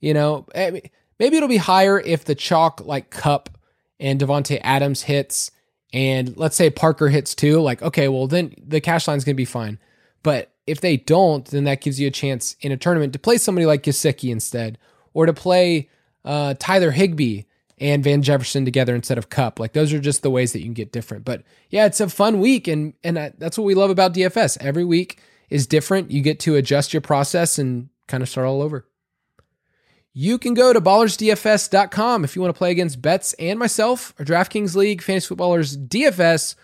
you know eh, Maybe it'll be higher if the chalk like Kupp and Davante Adams hits, and let's say Parker hits too. Like, okay, well then the cash line's gonna be fine. But if they don't, then that gives you a chance in a tournament to play somebody like Gesicki instead, or to play uh, Tyler Higbee and Van Jefferson together instead of Kupp. Like those are just the ways that you can get different. But yeah, it's a fun week, and and that's what we love about DFS. Every week is different. You get to adjust your process and kind of start all over. You can go to ballersdfs.com if you want to play against Betz and myself, or DraftKings League, Fantasy Footballers DFS,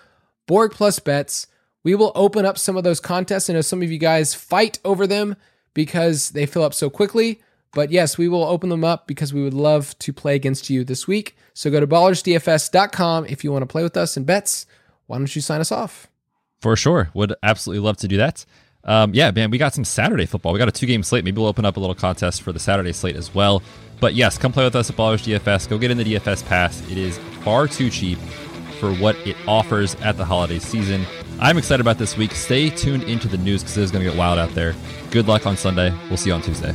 Borg plus Betz. We will open up some of those contests. I know some of you guys fight over them because they fill up so quickly. But yes, we will open them up because we would love to play against you this week. So go to ballersdfs.com if you want to play with us and Betz. Why don't you sign us off? For sure. Would absolutely love to do that. Um, yeah, man, we got some Saturday football. We got a two game slate. Maybe we'll open up a little contest for the Saturday slate as well. But yes, come play with us at Ballers DFS. Go get in the DFS pass. It is far too cheap for what it offers at the holiday season. I'm excited about this week. Stay tuned into the news because it is going to get wild out there. Good luck on Sunday. We'll see you on Tuesday.